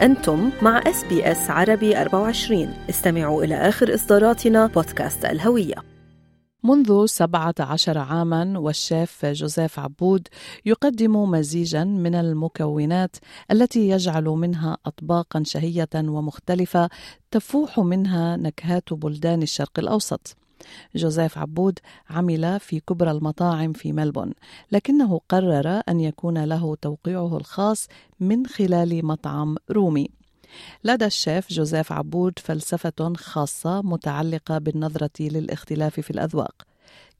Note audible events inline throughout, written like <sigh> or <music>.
أنتم مع SBS عربي 24 استمعوا إلى آخر إصداراتنا بودكاست الهوية. منذ 17 عاما والشيف جوزيف عبود يقدم مزيجا من المكونات التي يجعل منها اطباقا شهية ومختلفة تفوح منها نكهات بلدان الشرق الأوسط. جوزيف عبود عمل في كبرى المطاعم في ملبون لكنه قرر أن يكون له توقيعه الخاص من خلال مطعم رومي. لدى الشيف جوزيف عبود فلسفة خاصة متعلقة بالنظرة للاختلاف في الأذواق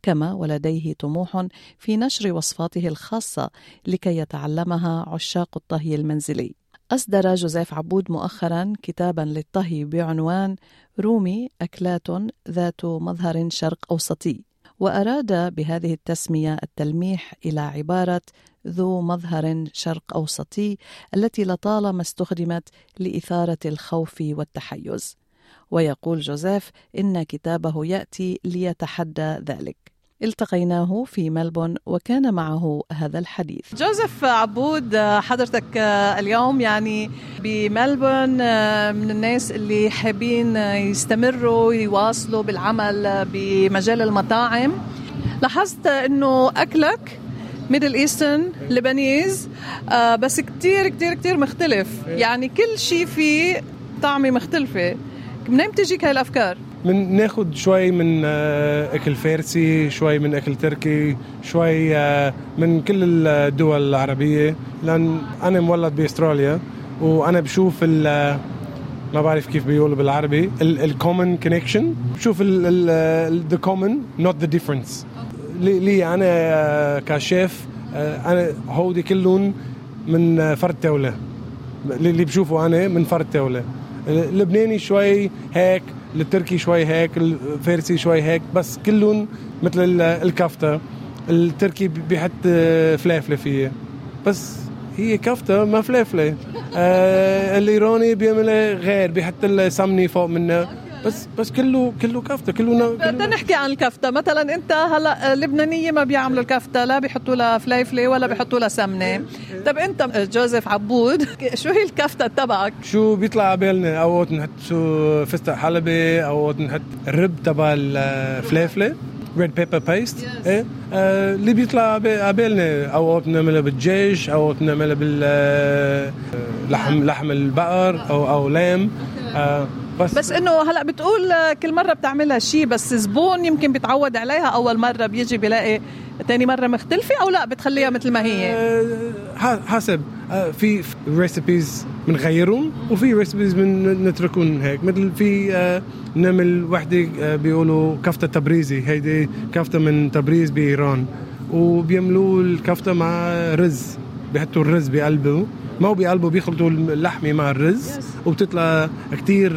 كما ولديه طموح في نشر وصفاته الخاصة لكي يتعلمها عشاق الطهي المنزلي. أصدر جوزيف عبود مؤخرا كتابا للطهي بعنوان رومي أكلات ذات مظهر شرق أوسطي وأراد بهذه التسمية التلميح إلى عبارة ذو مظهر شرق أوسطي التي لطالما استخدمت لإثارة الخوف والتحيز. ويقول جوزيف إن كتابه يأتي ليتحدى ذلك. التقيناه في ملبون وكان معه هذا الحديث. جوزيف عبود حضرتك اليوم يعني بملبون من الناس اللي حابين يستمروا يواصلوا بالعمل بمجال المطاعم. لاحظت إنه أكلك Middle Eastern Lebanese بس كتير كتير كتير مختلف. يعني كل شيء فيه طعمة مختلفة. منين بتجيك هاي الافكار من ناخد شوي من أكل فارسي شوي من أكل تركي شوي من كل الدول العربية لأن أنا مولد بأستراليا وأنا بشوف ما بعرف كيف بيقولوا بالعربي ال common connection بشوف the common not the difference لي أنا كشيف أنا هودي كلهم من فرد دولة. اللي بشوفه أنا من فرد دولة. اللبناني شوي هيك التركي شوي هيك الفارسي شوي هيك بس كلهم مثل الكفتة. التركي بيحط فلافلة فيه بس هي كفتة ما فلافلة. آه الإيراني بيعملها غير بيحط السمنة فوق منها. بس بس كله كله كفته كله بدنا نحكي عن الكفته مثلا أنت هلأ اللبنانيه ما بيعملوا الكفته لا بيحطوا لها فليفلة ولا بيحطوا لها سمنة. طب أنت جوزيف عبود <laughs> شو هي الكفته تبعك؟ شو بيطلع على بالنا؟ اوقات نحط شو فستق حلبي اوقات نحط الرب تبع الفليفلة red pepper paste إيه؟ آه اللي بيطلع على بالنا. اوقات بنعملها بالدجاج اوقات بنعملها باللحم لحم البقر أو أو lamb. آه بس بس إنه هلأ بتقول كل مرة بتعملها شيء بس زبون يمكن بيتعود عليها أول مرة بيجي بيلاقي ثاني مرة مختلفة أو لأ بتخليها مثل ما هي؟ أه حسب أه في recipes بنغيرهم وفي recipes بنتركهم هيك مثل في أه نعمل وحدة بيقولوا كفتة تبريزي هيدي كفتة من تبريز بإيران وبيعملوا الكفتة مع رز بيحطوا الرز بقلبه ما هو بقلبه بيخلطوا اللحمه مع الرز وبتطلع كثير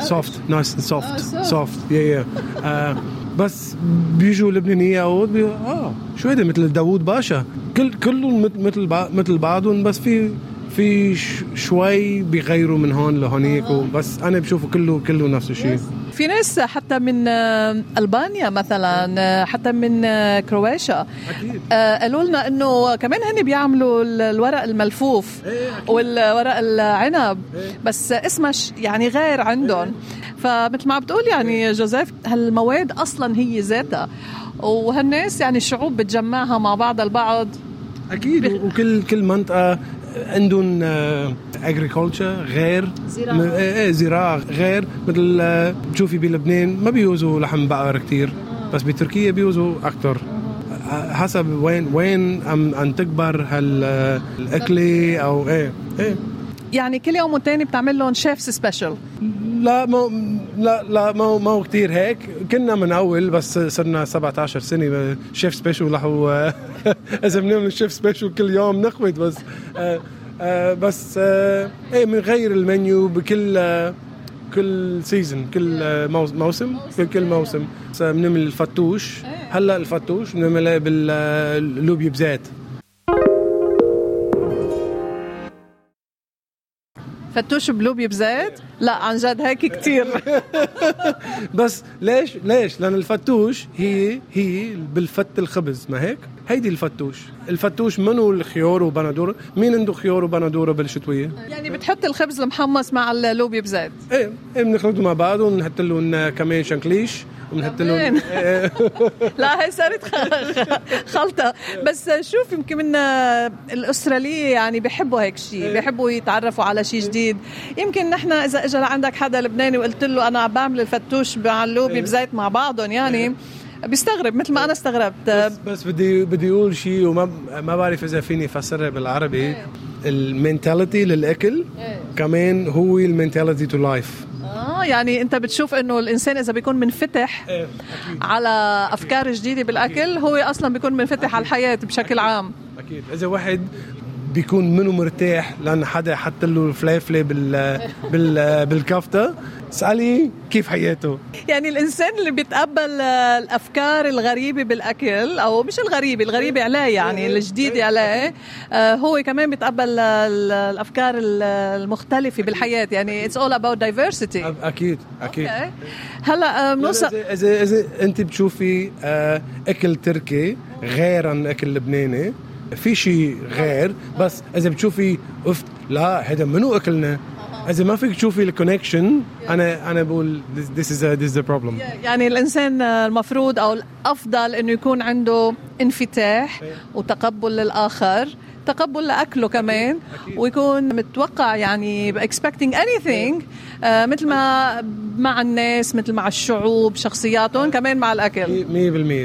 soft nice soft soft yeah yeah بس بيجوا لبنانية أو بي... آه شو هيدا مثل داوود باشا. كل كلهم مثل مثل بعضهم بس في في شوي بيغيروا من هون لهونيك بس أنا بشوفه كله كله نفس الشيء. في ناس حتى من ألبانيا مثلا حتى من كرواتيا. أكيد. قالوا لنا إنه كمان هن بيعملوا الورق الملفوف والورق العنب بس اسمها يعني غير عندهم. فمثل ما عم بتقول يعني جوزيف هالمواد أصلا هي ذاتها. وهالناس يعني الشعوب بتجمعها مع بعض البعض. أكيد وكل كل منطقة عندهم اجريكولتشر غير زراعة. إيه زراعة غير مثل بتشوفي بلبنان ما بيوزوا لحم بقر كتير بس بتركيا بيوزوا أكثر حسب وين وين عم عم تكبر هالاكله أو إيه إيه. يعني كل يوم والتاني بتعمل لهم chef's special. لا ما لا لا ما ما هو كثير هيك. كنا من أول بس صرنا 17 سنة chef special. راحوا <laughs> إذا بنعمل chef special كل يوم نخبط بس. آه آه بس آه إيه بنغير المنيو بكل آه كل season كل آه موسم كل كل موسم. بنعمل الفتوش. هلأ الفتوش بنعملها باللوبيا بزيت. فتوش بلوبيا بزيت لا عن جد هيك كتير. <laughs> بس ليش ليش؟ لأن الفتوش هي هي بالفت الخبز ما هيك؟ هيدي الفتوش. الفتوش منو الخيار وبندوره مين عنده خيار وبندوره بالشتوية؟ يعني بتحط الخبز المحمص مع اللوبيا بزيت. إيه إيه بنخلطه مع بعض ونحط لهم كمان شنكليش وبنحط لهم. <laughs> إيه. <laughs> لا هي صارت خ- خلطة. بس شوف يمكن من الأسترالية يعني بيحبوا هيك شيء بيحبوا يتعرفوا على شيء جديد. يمكن نحن إذا إجا لعندك حدا لبناني وقلت له أنا بعمل الفتوش مع اللوبي بزيت مع بعضهم يعني بيستغرب مثل ما أنا استغربت. بس, بس بدي بدي أقول شيء وما ما بعرف إذا فيني أفسرها بالعربي. ال mentality للأكل كمان هو ال mentality to life آه يعني أنت بتشوف إنه الإنسان إذا بيكون منفتح على أفكار جديدة بالأكل هو أصلا بيكون منفتح على الحياة بشكل عام. أكيد. إذا واحد بيكون منه مرتاح لأن حدا حط له الفلافلة بال بال بالكفتة. اسالي كيف حياته؟ يعني الإنسان اللي بيتقبل آه، الأفكار الغريبة بالأكل أو مش الغريبة الغريبة عليه يعني الجديدة عليه آه، هو كمان بيتقبل آه، ال- الأفكار ال- المختلفة بالحياة. يعني it's all about diversity أكيد أكيد. هلا آه، بنوصل اذا اذا إذا أنت بتشوفي آه، أكل تركي غير عن أكل لبناني في شيء غير بس إذا بتشوفي أف لا هذا منو أكلنا؟ إذا ما فيك تشوفي ال connection أنا أنا بقول this is a, this is a problem. يعني الإنسان المفروض أو الأفضل إنه يكون عنده انفتاح وتقبل للآخر تقبل لأكله كمان ويكون متوقع يعني expecting anything آه، مثل ما مع الناس مثل مع الشعوب شخصياتهم كمان مع الأكل.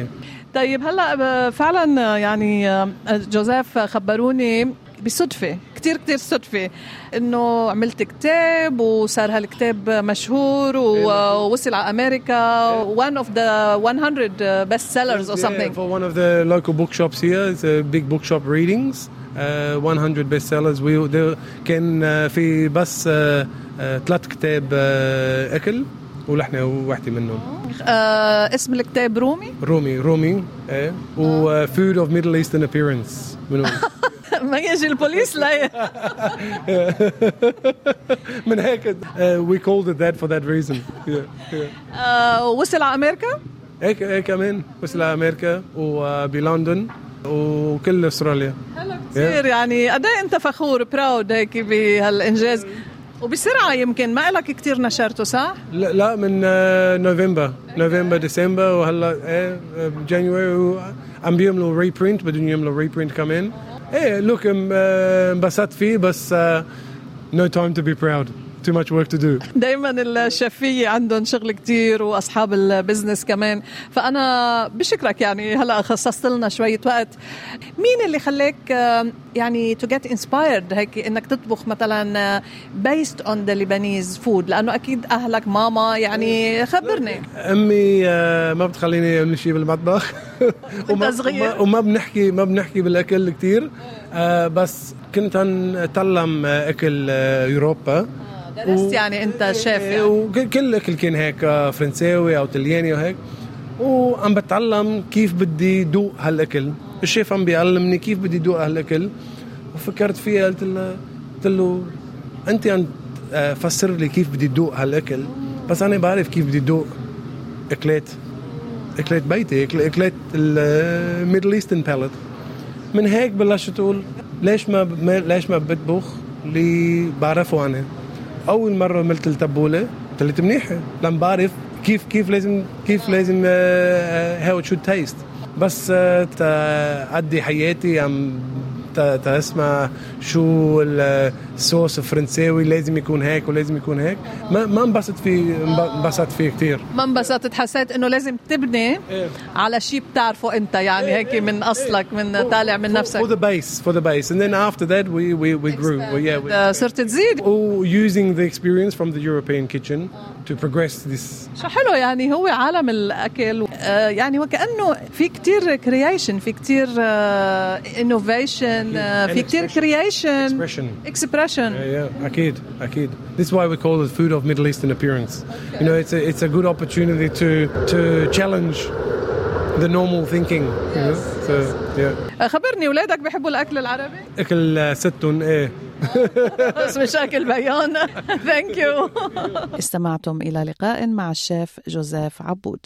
100% طيب هلا آه، فعلا آه، يعني آه، جوزيف خبروني بصدفة كتير كتير صدفة انه عملت كتاب وصار هالكتاب مشهور ووصل على أمريكا one of the 100 best sellers or Yeah, something for one of the local bookshops here. It's a big bookshop readings. Uh, 100 bestsellers. We there كان uh, في بس uh, uh, ثلاث كتاب uh, اكل ونحن واحدة منهم. آه اسم الكتاب رومي؟ رومي رومي إيه. و Food of Middle Eastern Appearance. منو؟ <laughs> ما يجي البوليس لا. <laughs> من هيك we called it that for that reason. Yeah, yeah. آه وصل على أمريكا؟ هيك هيك كمان وصل على أمريكا وبلندن وكل أستراليا. حلو كثير يعني قد إيه أنت فخور proud هيك بهالإنجاز. وبسرعة يمكن. ما لك كثير نشرته صح؟ لا لا من آه، نوفمبر. نوفمبر ديسمبر وهلا إيه January عم بيعملوا reprint بدهم يعملوا reprint كمان. إيه look انبسطت فيه بس no time to be proud too much work to do. دائما الشفية عندهم شغل كتير وأصحاب البزنس كمان. فأنا بشكرك يعني. هلأ خصصت لنا شوية وقت. مين اللي خلاك آه، يعني to get inspired هيك إنك تطبخ مثلا based on the Lebanese food لأنه أكيد أهلك ماما يعني خبرني. أمي آه، ما بتخليني أعمل شيء بالمطبخ. <laughs> وما؟ وما, وما بنحكي ما بنحكي بالأكل كثير بس كنت أتعلم آه، أكل آه، اوروبا درست يعني انت شيف يعني. وكل الاكل كان هيك آه، فرنساوي أو طلياني وهيك وعم بتعلم كيف بدي دوق هالأكل. الشيف عم بيعلمني كيف بدي دوق هالأكل. وفكرت فيها قلت له قلت له أنت عم آه، فسر لي كيف بدي دوق هالأكل. بس أنا بعرف كيف بدي دوق أكلات. أكلات بيتي أكلات ال Middle Eastern palate من هيك بلشت أقول ليش ما ما- ليش ما بطبخ؟ اللي بعرفه أنا. أول مرة عملت التبولة طلعت منيحة لما بعرف كيف كيف لازم كيف لازم هاو شود تيست بس آه، تأدي حياتي عم تسمع شو الصوص الفرنساوي لازم يكون هيك ولازم يكون هيك. ما ما انبسط فيه انبسطت فيه كثير ما انبسطت حسيت إنه لازم تبني على شيء بتعرفه أنت يعني هيك من أصلك من طالع من for نفسك. the base for the base. And then after that we we, we grew. Well, yeah we, آه، صرت تزيد. All using the experience from the European kitchen to progress this. شو حلو يعني هو عالم الأكل. آه، يعني وكانه في كتير كرييشن في كتير انوفيشن في expression. كرييشن expression اكسبريشن Yeah, yeah, akid, akid. This is why we call it food of Middle Eastern appearance. You know, it's a it's a good opportunity to to challenge the normal thinking. You know? So yeah. خبرني اولادك بحبوا الاكل العربي اكل ستون إيه بس مشاكل بيان ثانك يو استمعتم إلى لقاء مع الشيف جوزيف عبود